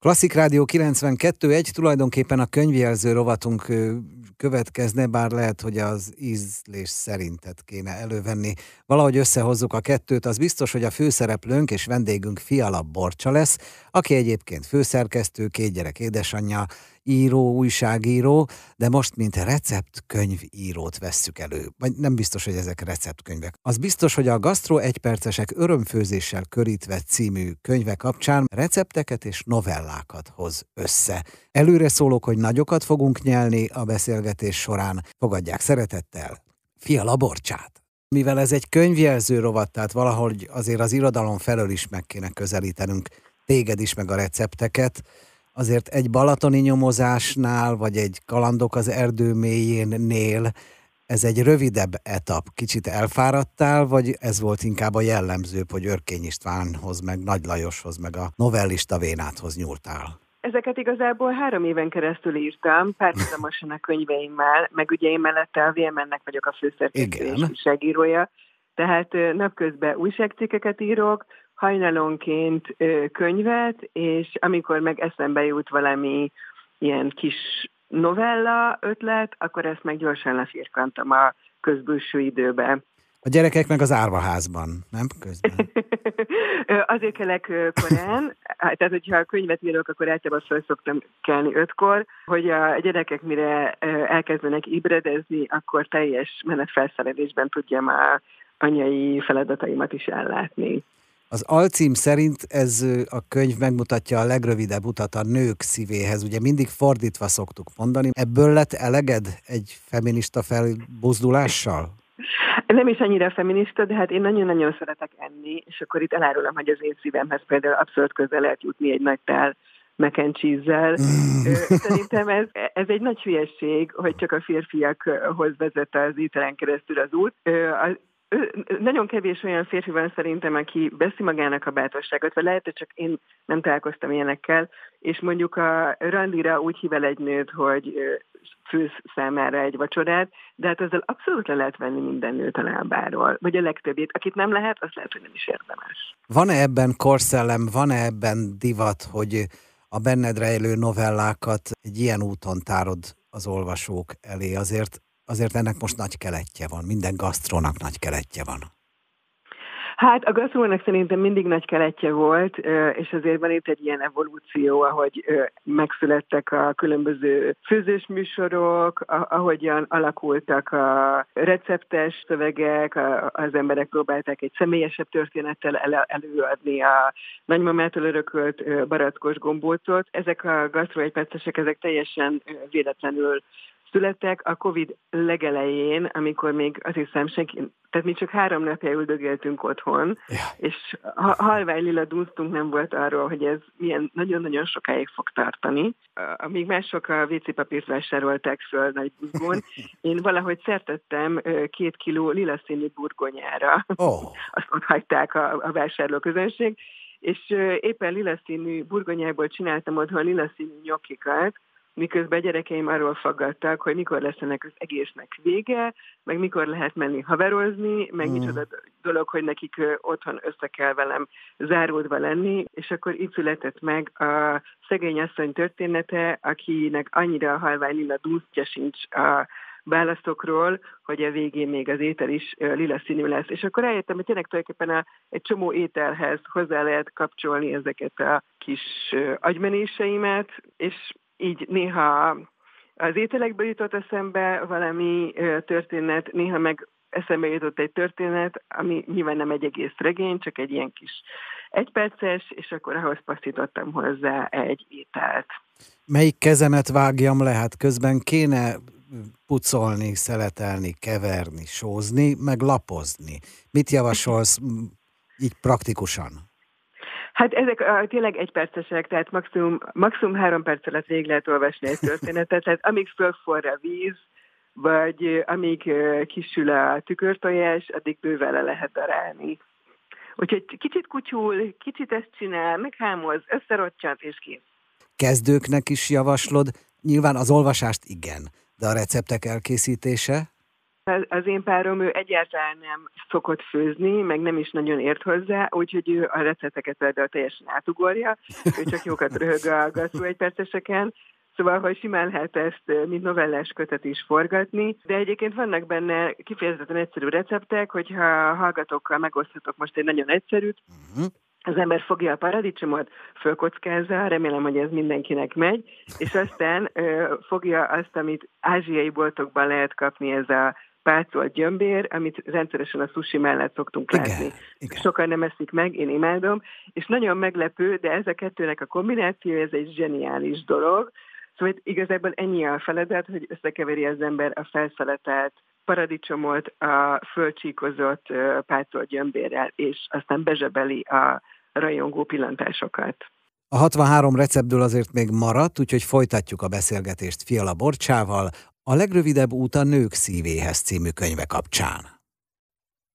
Klasszik Rádió 92.1 tulajdonképpen a könyvjelző rovatunk következne, bár lehet, hogy az ízlés szerintet kéne elővenni. Valahogy összehozzuk a kettőt, az biztos, hogy a főszereplőnk és vendégünk Fiala Borcsa lesz, aki egyébként főszerkesztő, két gyerek édesanyja, író, újságíró, de most mint receptkönyvírót vesszük elő. Vagy nem biztos, hogy ezek receptkönyvek. Az biztos, hogy a Gastro egypercesek örömfőzéssel körítve című könyve kapcsán recepteket és novellákat hoz össze. Előre szólok, hogy nagyokat fogunk nyelni a beszélgetés során. Fogadják szeretettel Fia Laborcsát! Mivel ez egy könyvjelző rovat, tehát valahogy azért az irodalom felől is meg kéne közelítenünk téged is, meg a recepteket, azért egy balatoni nyomozásnál, vagy egy kalandok az erdő mélyénnél ez egy rövidebb etap. Kicsit elfáradtál, vagy ez volt inkább a jellemzőbb, hogy Örkény Istvánhoz, meg Nagy Lajoshoz, meg a novellista vénáthoz nyúltál? Ezeket igazából három éven keresztül írtam, párhuzamosan a könyveimmel, meg ugye én mellette a VMN-nek vagyok a főszerkesztő és újságírója, tehát napközben újságcikkeket írok, hajnalonként könyvet, és amikor meg eszembe jut valami ilyen kis novella ötlet, akkor ezt meg gyorsan lefirkantam a közbülső időbe. A gyerekek meg az árvaházban, nem közben? Azért kelek korán, tehát hogyha a könyvet írok, akkor általában fel szoktam kelni ötkor, hogy a gyerekek mire elkezdenek ébredezni, akkor teljes menetfelszerelésben tudjam a anyai feladataimat is ellátni. Az alcím szerint ez a könyv megmutatja a legrövidebb utat a nők szívéhez. Ugye mindig fordítva szoktuk mondani. Ebből lett eleged egy feminista felbuzdulással? Nem is annyira feminista, de hát én nagyon-nagyon szeretek enni, és akkor itt elárulom, hogy az én szívemhez például abszolút közel lehet jutni egy nagy tál mac and cheese-zel. Mm. Szerintem ez, ez egy nagy hülyeség, hogy csak a férfiakhoz vezet az ételen keresztül az út. Az nagyon kevés olyan férfi van szerintem, aki veszi magának a bátorságot, vagy lehet, hogy csak én nem találkoztam ilyenekkel, és mondjuk a randira úgy hív el egy nőt, hogy fősz számára egy vacsorát, de hát ezzel abszolút le lehet venni minden nőt a lábáról, vagy a legtöbbét. Akit nem lehet, az lehet, hogy nem is érdemes. Van-e ebben korszellem, van-e ebben divat, hogy a benned rejlő novellákat egy ilyen úton tárod az olvasók elé? Azért azért ennek most nagy keletje van, minden gasztrónak nagy keletje van. Hát a gasztrónak szerintem mindig nagy keletje volt, és azért van itt egy ilyen evolúció, ahogy megszülettek a különböző főzős műsorok, ahogyan alakultak a receptes szövegek, az emberek próbálták egy személyesebb történettel előadni a nagymamától örökölt barackos gombócot. Ezek a gasztró ezek teljesen véletlenül születtek a Covid legelején, amikor még azt hiszem senki, tehát mi csak három napja üldögéltünk otthon, ja. és ha, halvány lila dunsztunk nem volt arról, hogy ez milyen nagyon-nagyon sokáig fog tartani. Amíg mások a WC papírt vásárolták föl nagy buzgón, én valahogy szertettem két kiló lila színű burgonyára. Oh. Azt ott hagyták a, a vásárlóközönség, és éppen lila színű burgonyából csináltam otthon lila színű nyokikat, miközben a gyerekeim arról faggattak, hogy mikor lesz ennek az egésznek vége, meg mikor lehet menni haverozni, meg mm. micsoda dolog, hogy nekik otthon össze kell velem záródva lenni, és akkor itt született meg a szegény asszony története, akinek annyira halvány lila dúsztja sincs a válaszokról, hogy a végén még az étel is lila színű lesz. És akkor eljöttem, hogy tényleg tulajdonképpen a, egy csomó ételhez hozzá lehet kapcsolni ezeket a kis agymenéseimet, és így néha az ételekből jutott eszembe valami történet, néha meg eszembe jutott egy történet, ami nyilván nem egy egész regény, csak egy ilyen kis egyperces, és akkor ahhoz passzítottam hozzá egy ételt. Melyik kezemet vágjam le? Hát közben kéne pucolni, szeletelni, keverni, sózni, meg lapozni. Mit javasolsz így praktikusan? Hát ezek a, tényleg egypercesek, tehát maximum, maximum három perc alatt végig lehet olvasni egy történetet, tehát amíg fölforr a víz, vagy amíg kisül a tükörtojás, addig bőven le lehet darálni. Úgyhogy kicsit kutyul, kicsit ezt csinál, meghámoz, összerocsant és kész. Kezdőknek is javaslod, nyilván az olvasást igen, de a receptek elkészítése? Az én párom, ő egyáltalán nem szokott főzni, meg nem is nagyon ért hozzá, úgyhogy ő a recepteket például teljesen átugorja, ő csak jókat röhög a gasztó egyperceseken, Szóval, hogy simán lehet ezt, mint novellás kötet is forgatni, de egyébként vannak benne kifejezetten egyszerű receptek, hogyha hallgatókkal megoszthatok most egy nagyon egyszerűt, uh-huh az ember fogja a paradicsomot, fölkockázza, remélem, hogy ez mindenkinek megy, és aztán ö, fogja azt, amit ázsiai boltokban lehet kapni, ez a pácolt gyömbér, amit rendszeresen a sushi mellett szoktunk igen, látni. Igen. Sokan nem eszik meg, én imádom, és nagyon meglepő, de ez a kettőnek a kombináció, ez egy zseniális dolog, Szóval igazából ennyi a feladat, hogy összekeveri az ember a felszeletelt paradicsomot a fölcsíkozott pácolt gyömbérrel, és aztán bezsebeli a rajongó pillantásokat. A 63 receptből azért még maradt, úgyhogy folytatjuk a beszélgetést Fiala Borcsával, a legrövidebb út a nők szívéhez című könyve kapcsán.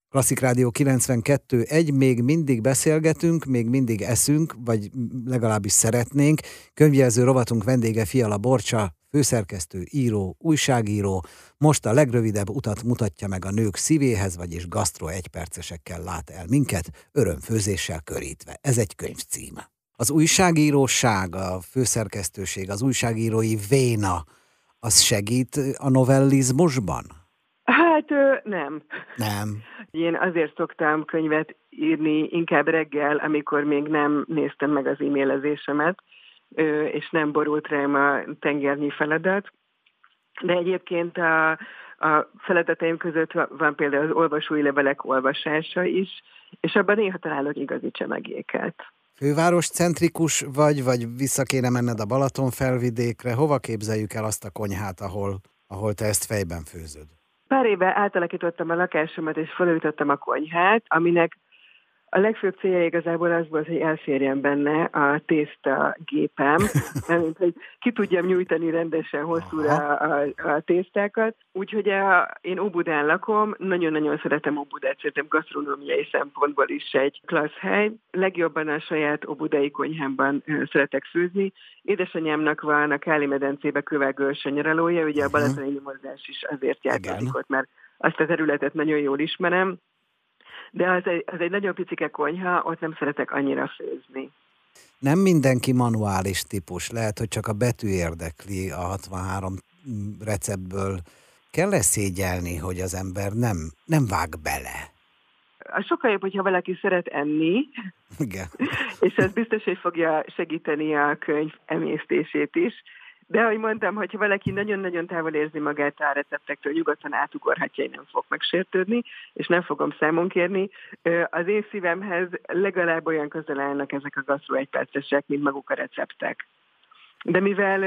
Klasszik Rádió 92, egy még mindig beszélgetünk, még mindig eszünk, vagy legalábbis szeretnénk. Könyvjelző rovatunk vendége Fiala Borcsa, főszerkesztő, író, újságíró, most a legrövidebb utat mutatja meg a nők szívéhez, vagyis gasztro egypercesekkel lát el minket, örömfőzéssel körítve. Ez egy könyv címe. Az újságíróság, a főszerkesztőség, az újságírói véna, az segít a novellizmusban? Hát nem. Nem. Én azért szoktam könyvet írni inkább reggel, amikor még nem néztem meg az e-mailezésemet, és nem borult rám a tengernyi feladat. De egyébként a, a feladataim között van például az olvasói levelek olvasása is, és abban néha találok igazi csemegéket. Főváros centrikus vagy, vagy vissza kéne menned a Balaton felvidékre? Hova képzeljük el azt a konyhát, ahol, ahol te ezt fejben főzöd? Pár éve átalakítottam a lakásomat, és felújítottam a konyhát, aminek a legfőbb célja igazából az volt, hogy elférjen benne a tészta gépem, mert hogy ki tudjam nyújtani rendesen hosszúra a, a, tésztákat. Úgyhogy a, én Óbudán lakom, nagyon-nagyon szeretem Óbudát, szerintem gasztronómiai szempontból is egy klassz hely. Legjobban a saját óbudai konyhámban szeretek főzni. Édesanyámnak van a Káli medencébe kövelgős nyaralója, ugye a mhm. balatoni nyomozás is azért játszódik ott, mert azt a területet nagyon jól ismerem de az egy, az egy nagyon picike konyha, ott nem szeretek annyira főzni. Nem mindenki manuális típus, lehet, hogy csak a betű érdekli a 63 receptből. Kell-e szégyelni, hogy az ember nem, nem vág bele? Sokkal jobb, hogyha valaki szeret enni, Igen. és ez biztos, hogy fogja segíteni a könyv emésztését is, de ahogy mondtam, hogyha valaki nagyon-nagyon távol érzi magát a receptektől, nyugodtan átugorhatja, én nem fog megsértődni, és nem fogom számon kérni. Az én szívemhez legalább olyan közel állnak ezek a gasztró egypercesek, mint maguk a receptek. De mivel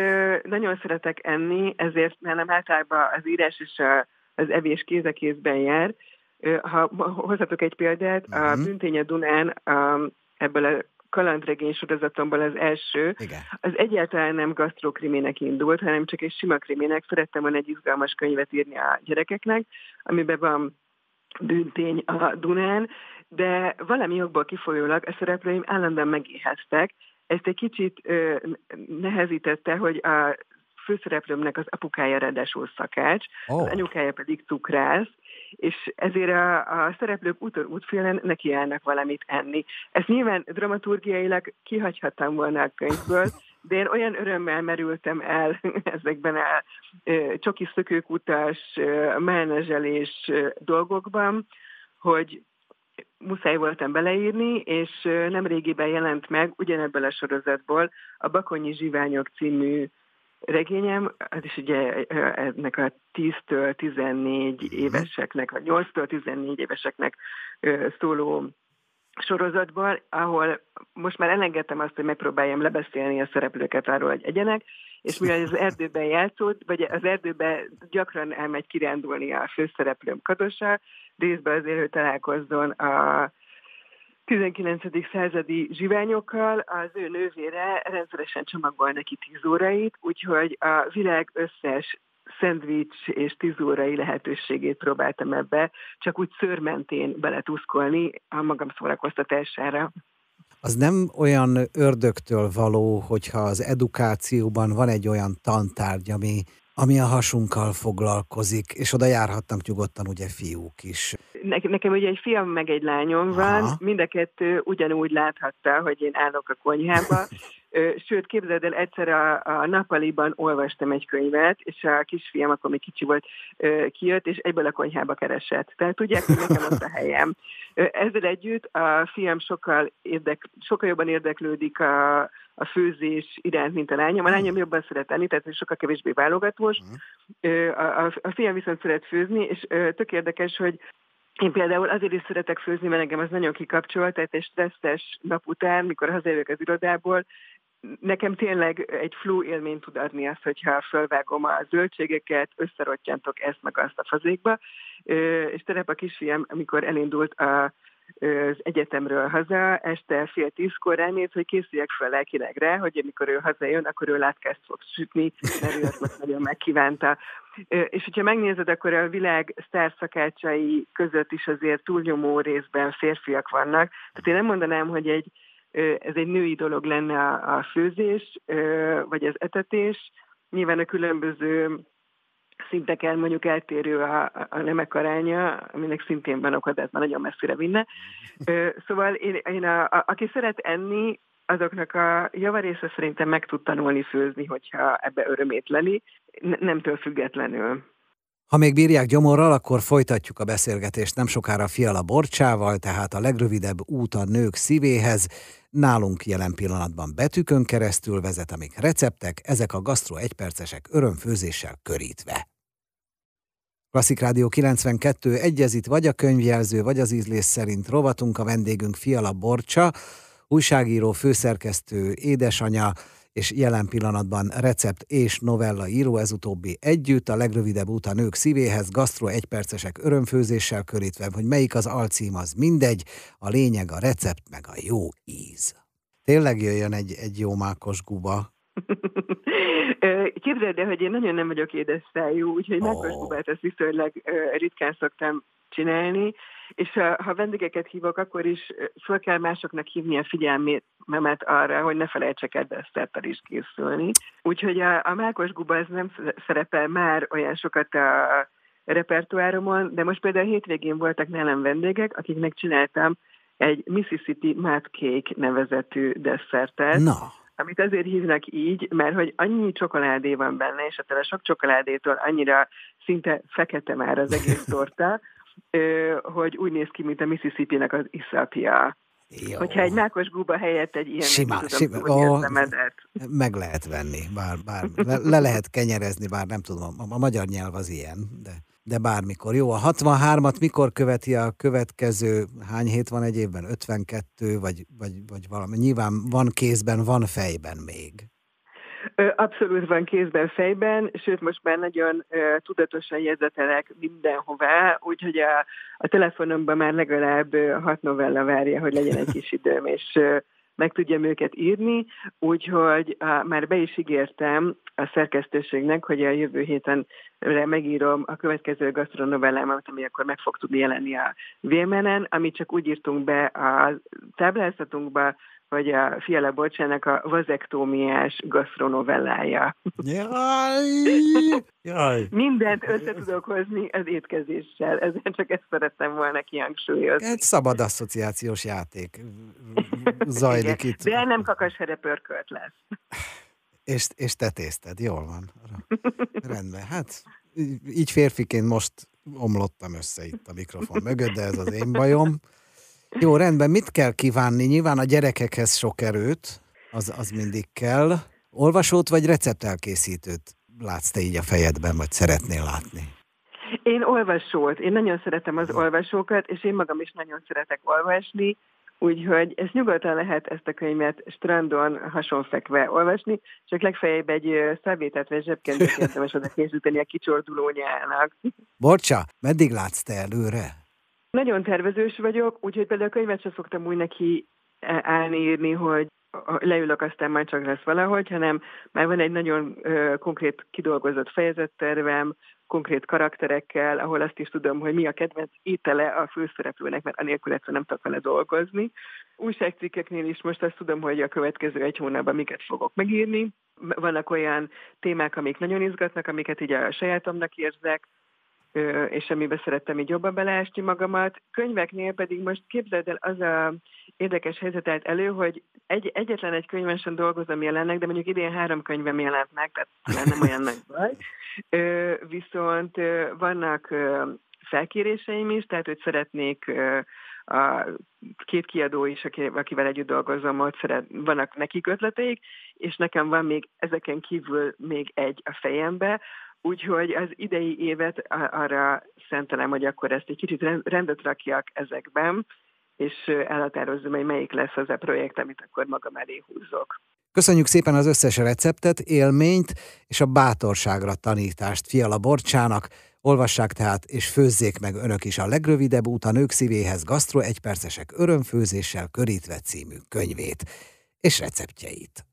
nagyon szeretek enni, ezért nálam általában az írás és az evés kéz a kézben jár. Ha hozhatok egy példát, a mhm. Büntény a Dunán ebből a kalandregény sorozatomból az első, Igen. az egyáltalán nem gasztrokriminek indult, hanem csak egy sima kriminek. Szerettem volna egy izgalmas könyvet írni a gyerekeknek, amiben van bűntény a Dunán, de valami jogból kifolyólag a szereplőim állandóan megéheztek. Ezt egy kicsit ö, nehezítette, hogy a főszereplőmnek az apukája ráadásul szakács, oh. az anyukája pedig cukrász, és ezért a, a szereplők úton útfélen nekiállnak valamit enni. Ezt nyilván dramaturgiailag kihagyhattam volna a könyvből, de én olyan örömmel merültem el ezekben a csoki szökőkutas, menedzselés dolgokban, hogy muszáj voltam beleírni, és nem régiben jelent meg ugyanebből a sorozatból a Bakonyi Zsiványok című regényem, az is ugye ennek a 10-től 14 mhm. éveseknek, vagy 8-től 14 éveseknek szóló sorozatból, ahol most már elengedtem azt, hogy megpróbáljam lebeszélni a szereplőket arról, hogy egyenek, és mivel az erdőben játszott, vagy az erdőben gyakran elmegy kirándulni a főszereplőm Kadosa, részben azért, hogy találkozzon a 19. századi zsiványokkal, az ő nővére rendszeresen csomagol neki tíz úgyhogy a világ összes szendvics és tízórai lehetőségét próbáltam ebbe, csak úgy szörmentén beletuszkolni a magam szórakoztatására. Az nem olyan ördögtől való, hogyha az edukációban van egy olyan tantárgy, ami, ami a hasunkkal foglalkozik, és oda járhatnak nyugodtan ugye fiúk is. Ne, nekem ugye egy fiam meg egy lányom van, Aha. mind a kettő ugyanúgy láthatta, hogy én állok a konyhába, Sőt, képzeld el, egyszer a, a nappaliban olvastam egy könyvet, és a kisfiam, akkor még kicsi volt, kijött, és egyből a konyhába keresett. Tehát tudják, hogy nekem ott a helyem. Ezzel együtt a fiam sokkal, érdek, sokkal jobban érdeklődik a, a főzés iránt, mint a lányom. A lányom jobban szeret enni, tehát sokkal kevésbé válogatós. Mhm. A, a, a fiam viszont szeret főzni, és tök érdekes, hogy én például azért is szeretek főzni, mert engem az nagyon kikapcsol, tehát egy stresszes nap után, mikor hazajövök az irodából, nekem tényleg egy flu élmény tud adni azt, hogyha fölvágom a zöldségeket, összerottyantok ezt meg azt a fazékba. És terep a kisfiam, amikor elindult a az egyetemről haza, este fél tízkor ránéz, hogy készüljek fel lelkileg rá, hogy amikor ő hazajön, akkor ő látkást fog sütni, mert ő azt nagyon megkívánta. És hogyha megnézed, akkor a világ sztárszakácsai között is azért túlnyomó részben férfiak vannak. Tehát én nem mondanám, hogy egy ez egy női dolog lenne a, főzés, vagy az etetés. Nyilván a különböző szinteken mondjuk eltérő a, a nemek aránya, aminek szintén van oka, ez már nagyon messzire vinne. Szóval én, én a, a, aki szeret enni, azoknak a javarésze szerintem meg tud tanulni főzni, hogyha ebbe örömét leli, nemtől függetlenül. Ha még bírják gyomorral, akkor folytatjuk a beszélgetést nem sokára Fiala Borcsával, tehát a legrövidebb út a nők szívéhez. Nálunk jelen pillanatban betűkön keresztül vezet, amik receptek, ezek a gasztro egypercesek örömfőzéssel körítve. Klasszik Rádió 92 egyezít vagy a könyvjelző, vagy az ízlés szerint rovatunk a vendégünk Fiala Borcsa, újságíró, főszerkesztő, édesanyja, és jelen pillanatban recept és novella író, ez utóbbi együtt, a legrövidebb út a nők szívéhez, gasztro egypercesek örömfőzéssel körítve, hogy melyik az alcím, az mindegy, a lényeg a recept, meg a jó íz. Tényleg jöjjön egy, egy jó mákos guba. Képzeld el, hogy én nagyon nem vagyok édes szájú, úgyhogy oh. mákos gubát ezt viszonylag ritkán szoktam csinálni, és ha, ha vendégeket hívok, akkor is fel kell másoknak hívni a figyelmemet arra, hogy ne felejtsek el desszerttel is készülni. Úgyhogy a, a mákos guba ez nem szerepel már olyan sokat a repertoáromon, de most például a hétvégén voltak nálam vendégek, akiknek csináltam egy Mississippi Mad Cake nevezetű desszertet. Na amit azért hívnak így, mert hogy annyi csokoládé van benne, és a sok csokoládétól annyira szinte fekete már az egész torta, hogy úgy néz ki, mint a Mississippi-nek az iszapja. Jó. Hogyha egy mákos guba helyett egy ilyen Simá, tudom, sima, ó, meg lehet venni, bár, bár le, le lehet kenyerezni, bár nem tudom, a, a magyar nyelv az ilyen, de, de bármikor. Jó, a 63-at mikor követi a következő, hány hét van egy évben? 52, vagy, vagy, vagy valami? Nyilván van kézben, van fejben még. Abszolút van kézben, fejben, sőt most már nagyon tudatosan jegyzetelek mindenhová, úgyhogy a, a telefonomban már legalább hat novella várja, hogy legyen egy kis időm, és meg tudjam őket írni, úgyhogy uh, már be is ígértem a szerkesztőségnek, hogy a jövő héten megírom a következő gasztronovellámat, ami akkor meg fog tudni jelenni a VMN-en, amit csak úgy írtunk be a táblázatunkba, vagy a Fiala Bocsának a vazektómiás gasztronovellája. Jaj, jaj. Mindent össze tudok hozni az étkezéssel, ezért csak ezt szerettem volna kihangsúlyozni. Egy szabad asszociációs játék zajlik itt. De nem kakashere pörkölt lesz. És, és te tészted, jól van. Rendben, hát így férfiként most omlottam össze itt a mikrofon mögött, de ez az én bajom. Jó, rendben, mit kell kívánni? Nyilván a gyerekekhez sok erőt, az, az mindig kell. Olvasót vagy receptelkészítőt látsz te így a fejedben, vagy szeretnél látni? Én olvasót. Én nagyon szeretem az olvasókat, és én magam is nagyon szeretek olvasni, úgyhogy ezt nyugodtan lehet ezt a könyvet strandon hasonfekve olvasni, csak legfeljebb egy szabétet vagy zsebkendőt érdemes oda készíteni a kicsorduló nyának. Borcsa, meddig látsz te előre? Nagyon tervezős vagyok, úgyhogy például a könyvet sem szoktam úgy neki e, állni írni, hogy leülök, aztán majd csak lesz valahogy, hanem már van egy nagyon ö, konkrét kidolgozott fejezettervem, konkrét karakterekkel, ahol azt is tudom, hogy mi a kedvenc étele a főszereplőnek, mert anélkül egyszer nem tudok vele dolgozni. Újságcikkeknél is most azt tudom, hogy a következő egy hónapban miket fogok megírni, Vannak olyan témák, amik nagyon izgatnak, amiket így a sajátomnak érzek, és amiben szerettem így jobban beleásni magamat. Könyveknél pedig most képzeld el, az a érdekes helyzet állt elő, hogy egy, egyetlen egy könyvben sem dolgozom jelenleg, de mondjuk idén három könyvem jelent meg, tehát nem olyan nagy baj. Viszont vannak felkéréseim is, tehát hogy szeretnék a két kiadó is, akivel együtt dolgozom, ott szeret, vannak nekik ötleteik, és nekem van még ezeken kívül még egy a fejembe, Úgyhogy az idei évet arra szentelem, hogy akkor ezt egy kicsit rendet rakjak ezekben, és elhatározzam, hogy melyik lesz az a projekt, amit akkor magam elé húzok. Köszönjük szépen az összes receptet, élményt és a bátorságra tanítást Fiala Borcsának. Olvassák tehát és főzzék meg önök is a legrövidebb út a nők szívéhez gasztro egypercesek örömfőzéssel körítve című könyvét és receptjeit.